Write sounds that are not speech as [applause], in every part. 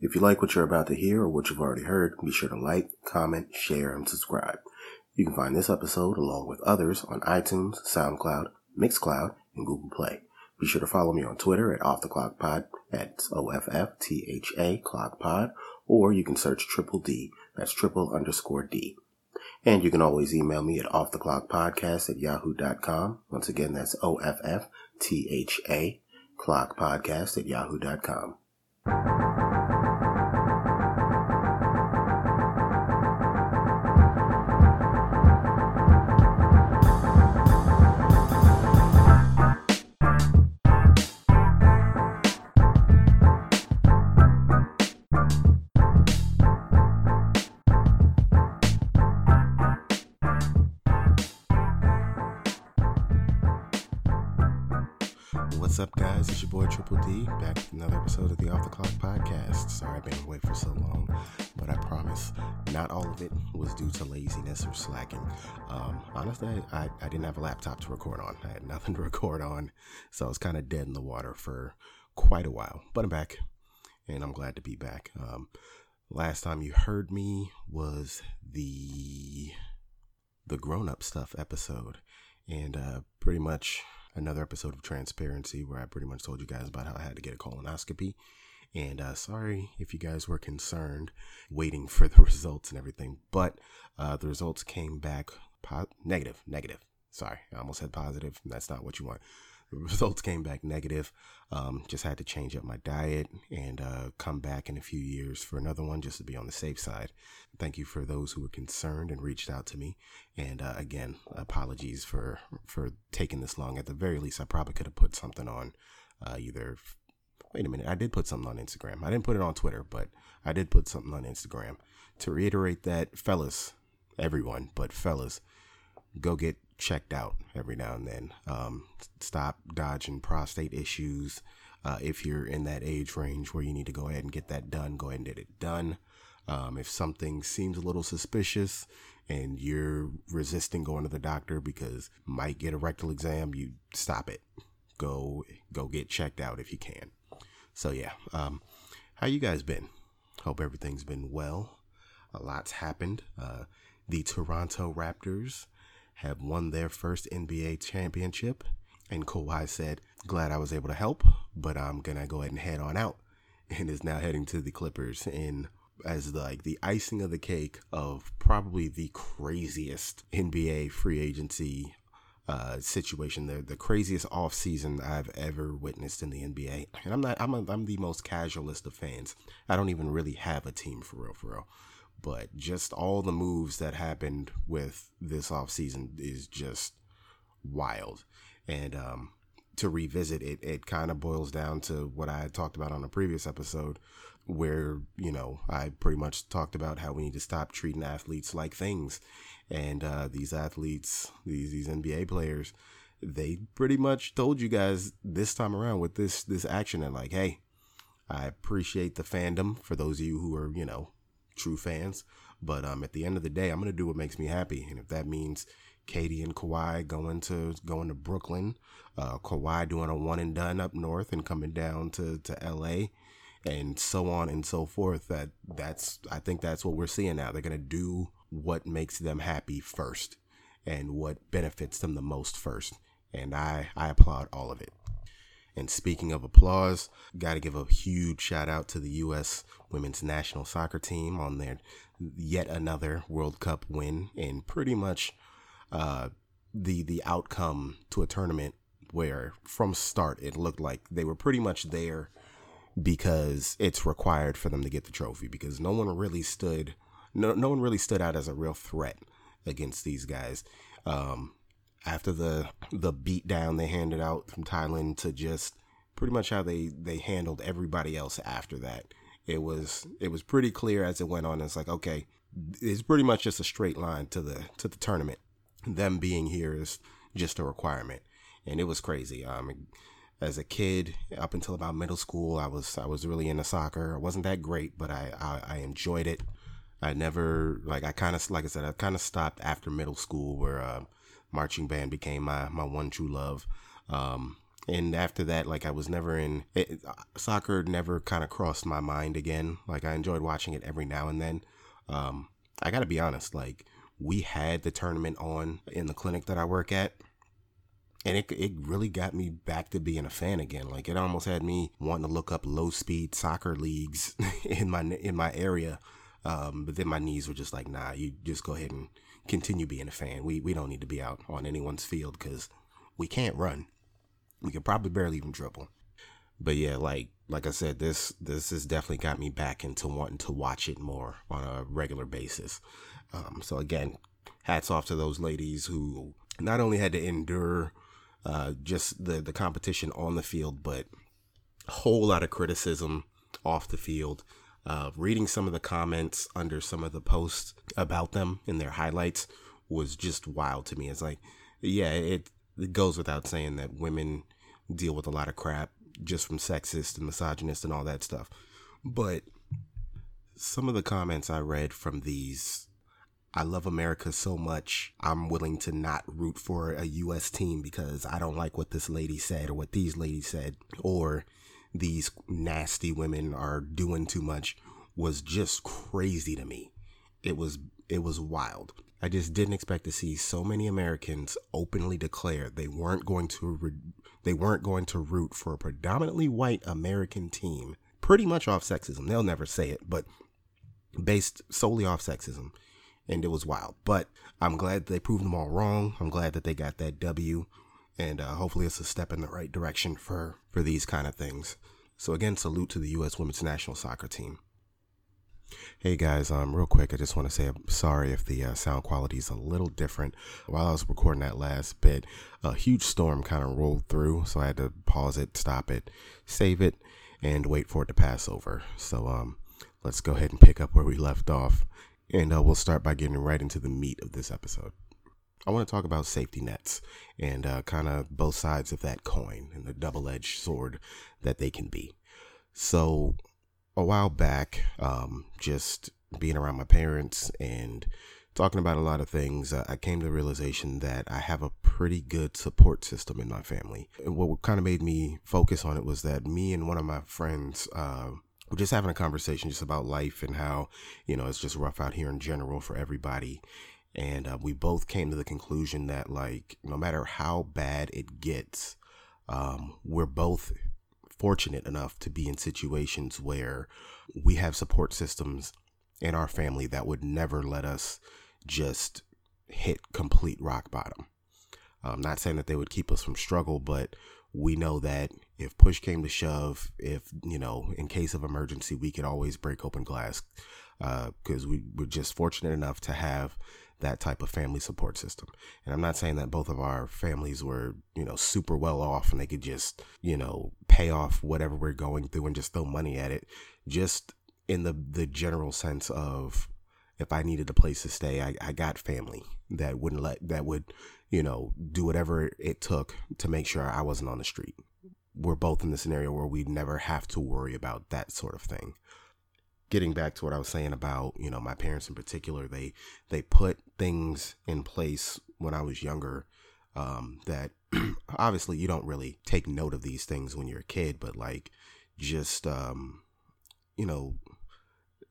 If you like what you're about to hear or what you've already heard, be sure to like, comment, share, and subscribe. You can find this episode along with others on iTunes, SoundCloud, Mixcloud, and Google Play. Be sure to follow me on Twitter at Off the Clock Pod, at O-F-F-T-H-A Clock Pod, or you can search Triple D, that's triple underscore D. And you can always email me at offtheclockpodcast at yahoo.com. Once again, that's O-F-F-T-H-A clockpodcast at yahoo.com. guys? It's your boy Triple D back with another episode of the Off the Clock podcast. Sorry I've been away for so long, but I promise not all of it was due to laziness or slacking. Um, honestly, I, I didn't have a laptop to record on, I had nothing to [laughs] record on, so I was kind of dead in the water for quite a while. But I'm back, and I'm glad to be back. Um, last time you heard me was the the grown up stuff episode, and uh, pretty much another episode of Transparency where I pretty much told you guys about how I had to get a colonoscopy. And uh, sorry if you guys were concerned waiting for the [laughs] results and everything, but uh, the results came back po- negative, negative. Sorry, I almost said positive. That's not what you want. [laughs] Results came back negative. Um, just had to change up my diet and uh, come back in a few years for another one just to be on the safe side. Thank you for those who were concerned and reached out to me. And uh, again, apologies for for taking this long. At the very least, I probably could have put something on uh, either. Wait a minute, I did put something on Instagram. I didn't put it on Twitter, but I did put something on Instagram. To reiterate that, fellas, everyone, but fellas, go get checked out every now and then. Um, stop dodging prostate issues. Uh, if you're in that age range where you need to go ahead and get that done, go ahead and get it done. Um, if something seems a little suspicious and you're resisting going to the doctor because might get a rectal exam, you stop it. Go go get checked out if you can. So yeah, um, how you guys been? Hope everything's been well. A lot's happened. Uh, the Toronto Raptors have won their first NBA championship, and Kawhi said, "Glad I was able to help, but I'm gonna go ahead and head on out." [laughs] And is now heading to the Clippers in as like the icing of the cake of probably the craziest NBA free agency uh, situation, the the craziest off season I've ever witnessed in the NBA. And I'm not I'm a, I'm the most casualist of fans. I don't even really have a team for real for real. But just all the moves that happened with this off season is just wild. And um, to revisit it, it kind of boils down to what I talked about on a previous episode, where, you know, I pretty much talked about how we need to stop treating athletes like things. And uh, these athletes, these these NBA players, they pretty much told you guys this time around with this this action and like, hey, I appreciate the fandom for those of you who are, you know, true fans. But um, at the end of the day, I'm gonna do what makes me happy, and if that means KD and Kawhi going to going to Brooklyn, uh, Kawhi doing a one and done up north and coming down to to LA, and so on and so forth. That that's I think that's what we're seeing now. They're gonna do what makes them happy first, and what benefits them the most first. And I I applaud all of it. And speaking of applause, got to give a huge shout out to the U.S. women's national soccer team on their yet another World Cup win and pretty much uh, the the outcome to a tournament where from start it looked like they were pretty much there because it's required for them to get the trophy because no one really stood no no one really stood out as a real threat against these guys. Um, after the the beat down they handed out from Thailand to just pretty much how they they handled everybody else after that. It was it was pretty clear as it went on. It's like okay, it's pretty much just a straight line to the to the tournament. Them being here is just a requirement, and it was crazy. Um, as a kid, up until about middle school, I was I was really into soccer. I wasn't that great, but I I, I enjoyed it. I never like I kind of like I said I kind of stopped after middle school where uh, marching band became my my one true love. Um, and after that, like I was never in it, soccer. Never kind of crossed my mind again. Like I enjoyed watching it every now and then. Um, I got to be honest. Like we had the tournament on in the clinic that I work at. And it, it really got me back to being a fan again. Like it almost had me wanting to look up low speed soccer leagues [laughs] in my in my area. Um, but then my knees were just like, nah, you just go ahead and continue being a fan. We we don't need to be out on anyone's field because we can't run. We could probably barely even dribble. But yeah, like like I said, this this has definitely got me back into wanting to watch it more on a regular basis. Um, so again, hats off to those ladies who not only had to endure uh, just the the competition on the field, but a whole lot of criticism off the field. Uh, reading some of the comments under some of the posts about them in their highlights was just wild to me. It's like, yeah, it, it goes without saying that women deal with a lot of crap just from sexist and misogynist and all that stuff. But some of the comments I read from these I love America so much, I'm willing to not root for a US team because I don't like what this lady said or what these ladies said or these nasty women are doing too much was just crazy to me. It was it was wild. I just didn't expect to see so many Americans openly declare they weren't going to re- they weren't going to root for a predominantly white American team, pretty much off sexism. They'll never say it, but based solely off sexism. And it was wild. But I'm glad they proved them all wrong. I'm glad that they got that W. And uh, hopefully it's a step in the right direction for, for these kind of things. So again, salute to the U.S. women's national soccer team. Hey guys, um, real quick, I just want to say I'm sorry if the uh, sound quality is a little different. While I was recording that last bit, a huge storm kind of rolled through, so I had to pause it, stop it, save it, and wait for it to pass over. So, um, let's go ahead and pick up where we left off, and uh, we'll start by getting right into the meat of this episode. I want to talk about safety nets and uh, kind of both sides of that coin and the double edged sword that they can be. So, a while back, um, just being around my parents and talking about a lot of things, uh, I came to the realization that I have a pretty good support system in my family. And what kind of made me focus on it was that me and one of my friends, uh, were just having a conversation just about life and how, you know, it's just rough out here in general for everybody. And uh, we both came to the conclusion that, like, no matter how bad it gets, um, we're both fortunate enough to be in situations where we have support systems in our family that would never let us just hit complete rock bottom. I'm not saying that they would keep us from struggle, but we know that if push came to shove, if, you know, in case of emergency, we could always break open glass because uh, we were just fortunate enough to have that type of family support system. And I'm not saying that both of our families were, you know, super well off and they could just, you know, pay off whatever we're going through and just throw money at it. Just in the the general sense of if I needed a place to stay, I, I got family that wouldn't let that would, you know, do whatever it took to make sure I wasn't on the street. We're both in the scenario where we never have to worry about that sort of thing getting back to what I was saying about, you know, my parents in particular, they they put things in place when I was younger um, that [clears throat] obviously you don't really take note of these things when you're a kid, but like just um, you know,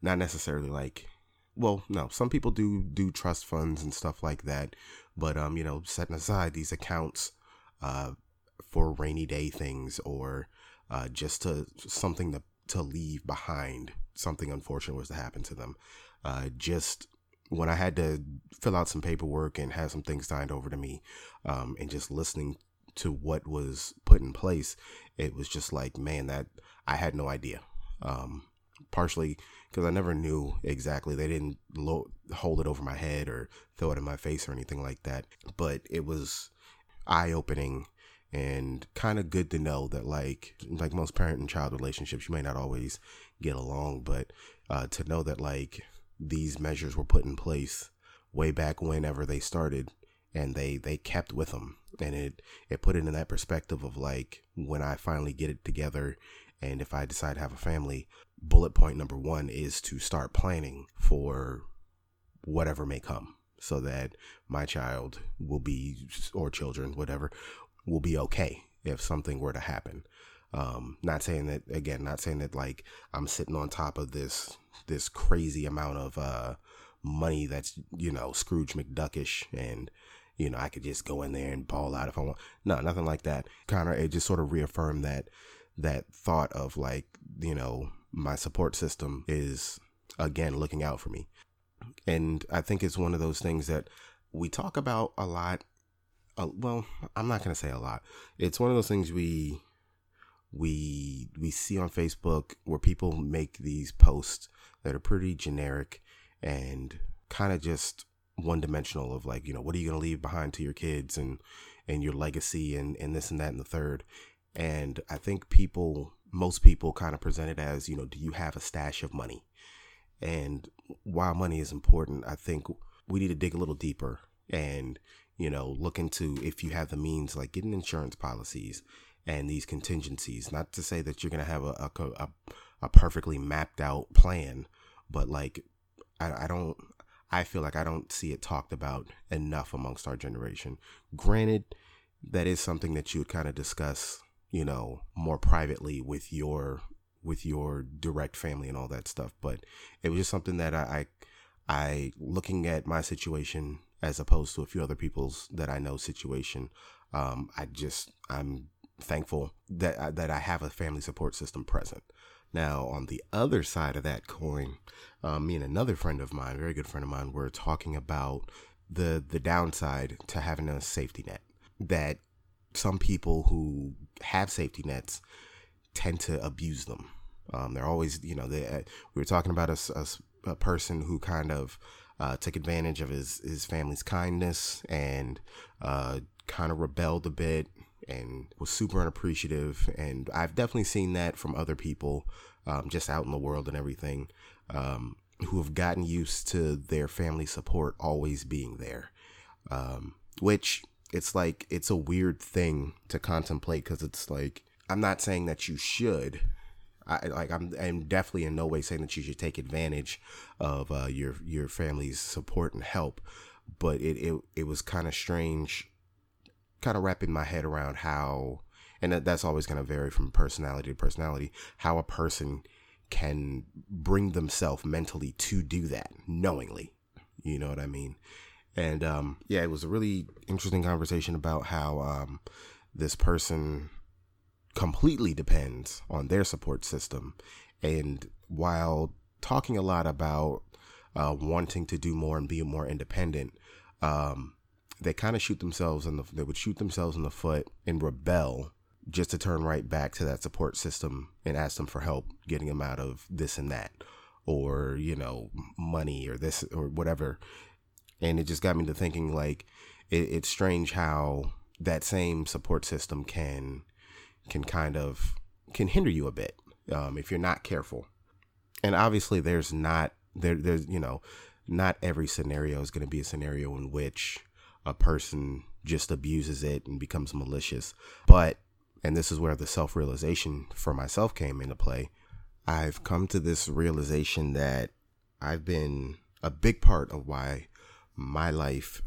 not necessarily like well, no, some people do do trust funds and stuff like that, but um, you know, setting aside these accounts uh for rainy day things or uh just to something to to leave behind something unfortunate was to happen to them. Uh, just when I had to fill out some paperwork and have some things signed over to me, um, and just listening to what was put in place, it was just like, man, that I had no idea. Um, partially because I never knew exactly. They didn't lo- hold it over my head or throw it in my face or anything like that. But it was eye opening and kind of good to know that like like most parent and child relationships you may not always get along but uh, to know that like these measures were put in place way back whenever they started and they they kept with them and it it put it in that perspective of like when i finally get it together and if i decide to have a family bullet point number one is to start planning for whatever may come so that my child will be or children whatever will be okay if something were to happen. Um, not saying that again, not saying that like I'm sitting on top of this this crazy amount of uh money that's you know Scrooge McDuckish and you know I could just go in there and ball out if I want. No, nothing like that. Of it just sort of reaffirmed that that thought of like you know my support system is again looking out for me, and I think it's one of those things that we talk about a lot. Uh, well, I'm not gonna say a lot. It's one of those things we we we see on Facebook where people make these posts that are pretty generic and kind of just one dimensional of like, you know, what are you going to leave behind to your kids and and your legacy and and this and that and the third. And I think people most people kind of present it as, you know, do you have a stash of money? And while money is important, I think we need to dig a little deeper and, you know, look into if you have the means like getting insurance policies and these contingencies. Not to say that you're going to have a, a, a, perfectly mapped out plan, but like, I, I don't, I feel like I don't see it talked about enough amongst our generation. Granted, that is something that you would kind of discuss, you know, more privately with your with your direct family and all that stuff. But it was just something that I, I, I looking at my situation as opposed to a few other people's that I know situation. Um, I just I'm thankful that I, that I have a family support system present. Now, on the other side of that coin, um, me and another friend of mine, very good friend of mine, were talking about the the downside to having a safety net. That some people who have safety nets tend to abuse them. Um, they're always, you know, they, uh, we were talking about a, a, a person who kind of uh, took advantage of his his family's kindness and uh, kind of rebelled a bit and was super unappreciative. And I've definitely seen that from other people, um, just out in the world and everything, um, who have gotten used to their family support always being there. Um, which it's like, it's a weird thing to contemplate because it's like, I'm not saying that you should. I like I'm, I'm definitely in no way saying that you should take advantage of uh, your your family's support and help, but it it, it was kind of strange kind of wrapping my head around how, and that's always going to vary from personality to personality, how a person can bring themselves mentally to do that knowingly. You know what I mean? And um, yeah, it was a really interesting conversation about how um, this person completely depends on their support system. And while talking a lot about uh, wanting to do more and be more independent, um, they kind of shoot themselves in the they would shoot themselves in the foot and rebel just to turn right back to that support system and ask them for help getting them out of this and that or you know money or this or whatever. And it just got me to thinking like it, it's strange how that same support system can can kind of can hinder you a bit um, if you're not careful. And obviously there's not there there's you know not every scenario is going to be a scenario in which a person just abuses it and becomes malicious. But, and this is where the self realization for myself came into play, I've come to this realization that I've been a big part of why my life,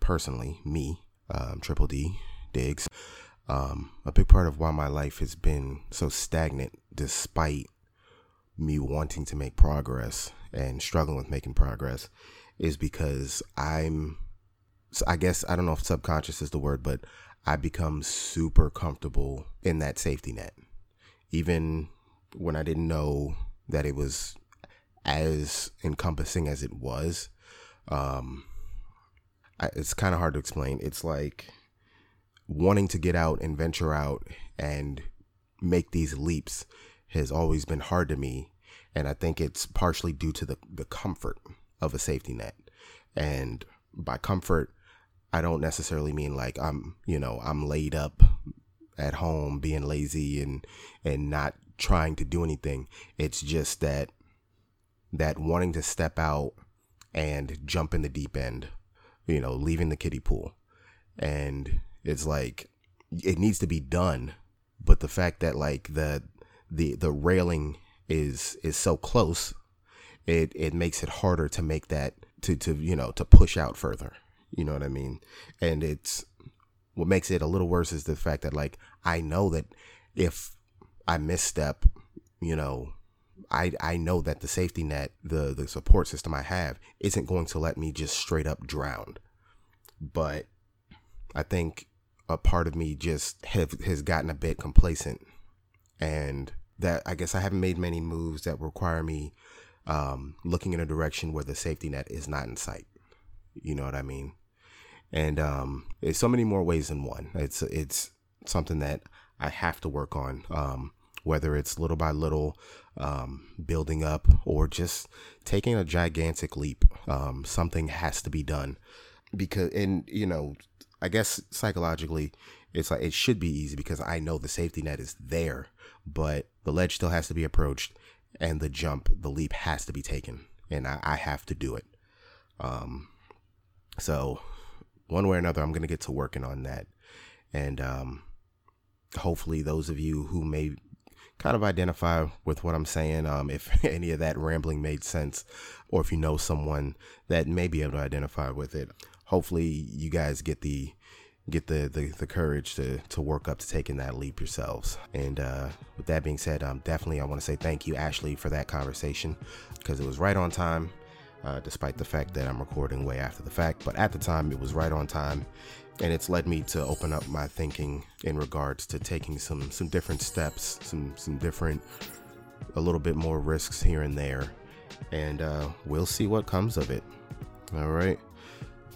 personally, me, um, Triple D, Diggs, um, a big part of why my life has been so stagnant despite me wanting to make progress and struggling with making progress is because I'm I guess I don't know if subconscious is the word, but I become super comfortable in that safety net. Even when I didn't know that it was as encompassing as it was. Um, I, it's kind of hard to explain. It's like wanting to get out and venture out and make these leaps has always been hard to me. And I think it's partially due to the, the comfort of a safety net. And by comfort, I don't necessarily mean like I'm, you know, I'm laid up at home being lazy and and not trying to do anything. It's just that that wanting to step out and jump in the deep end, you know, leaving the kiddie pool. And it's like it needs to be done, but the fact that like the the the railing is is so close, it it makes it harder to make that to to you know to push out further. You know what I mean? And it's what makes it a little worse is the fact that like I know that if I misstep, you know, I I know that the safety net, the the support system I have isn't going to let me just straight up drown. But I think a part of me just have, has gotten a bit complacent and that I guess I haven't made many moves that require me um, looking in a direction where the safety net is not in sight. You know what I mean? And um, there's so many more ways than one. It's it's something that I have to work on, um, whether it's little by little, um, building up, or just taking a gigantic leap. Um, something has to be done because, and you know, I guess psychologically, it's like it should be easy because I know the safety net is there, but the ledge still has to be approached, and the jump, the leap has to be taken, and I, I have to do it. Um, so one way or another, I'm gonna get to working on that, and um, hopefully, those of you who may kind of identify with what I'm saying, um, if [laughs] any of that rambling made sense, or if you know someone that may be able to identify with it, hopefully, you guys get the get the, the, the courage to, to work up to taking that leap yourselves. And uh, with that being said, um, definitely I want to say thank you, Ashley, for that conversation because it was right on time, uh, despite the fact that I'm recording way after the fact. But at the time, it was right on time. And it's led me to open up my thinking in regards to taking some some different steps, some some different, a little bit more risks here and there, and uh, we'll see what comes of it. All right.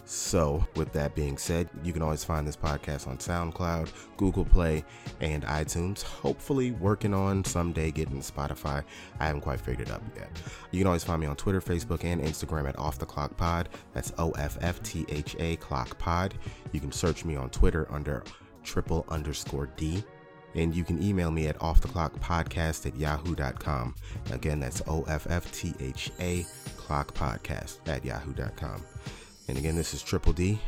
So, with that being said, you can always find this podcast on SoundCloud, Google Play, and iTunes. Hopefully, working on someday getting Spotify. I haven't quite figured it out yet. You can always find me on Twitter, Facebook, and Instagram at Off the Clock Pod. That's O F F T H A Clock Pod. You can search me on Twitter under triple underscore D. And you can email me at offtheclockpodcast at yahoo.com. Again, that's O F F T H A clock podcast at yahoo.com. And again, this is Triple D,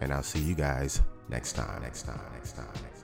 and I'll see you guys next time, next time, next time, next time.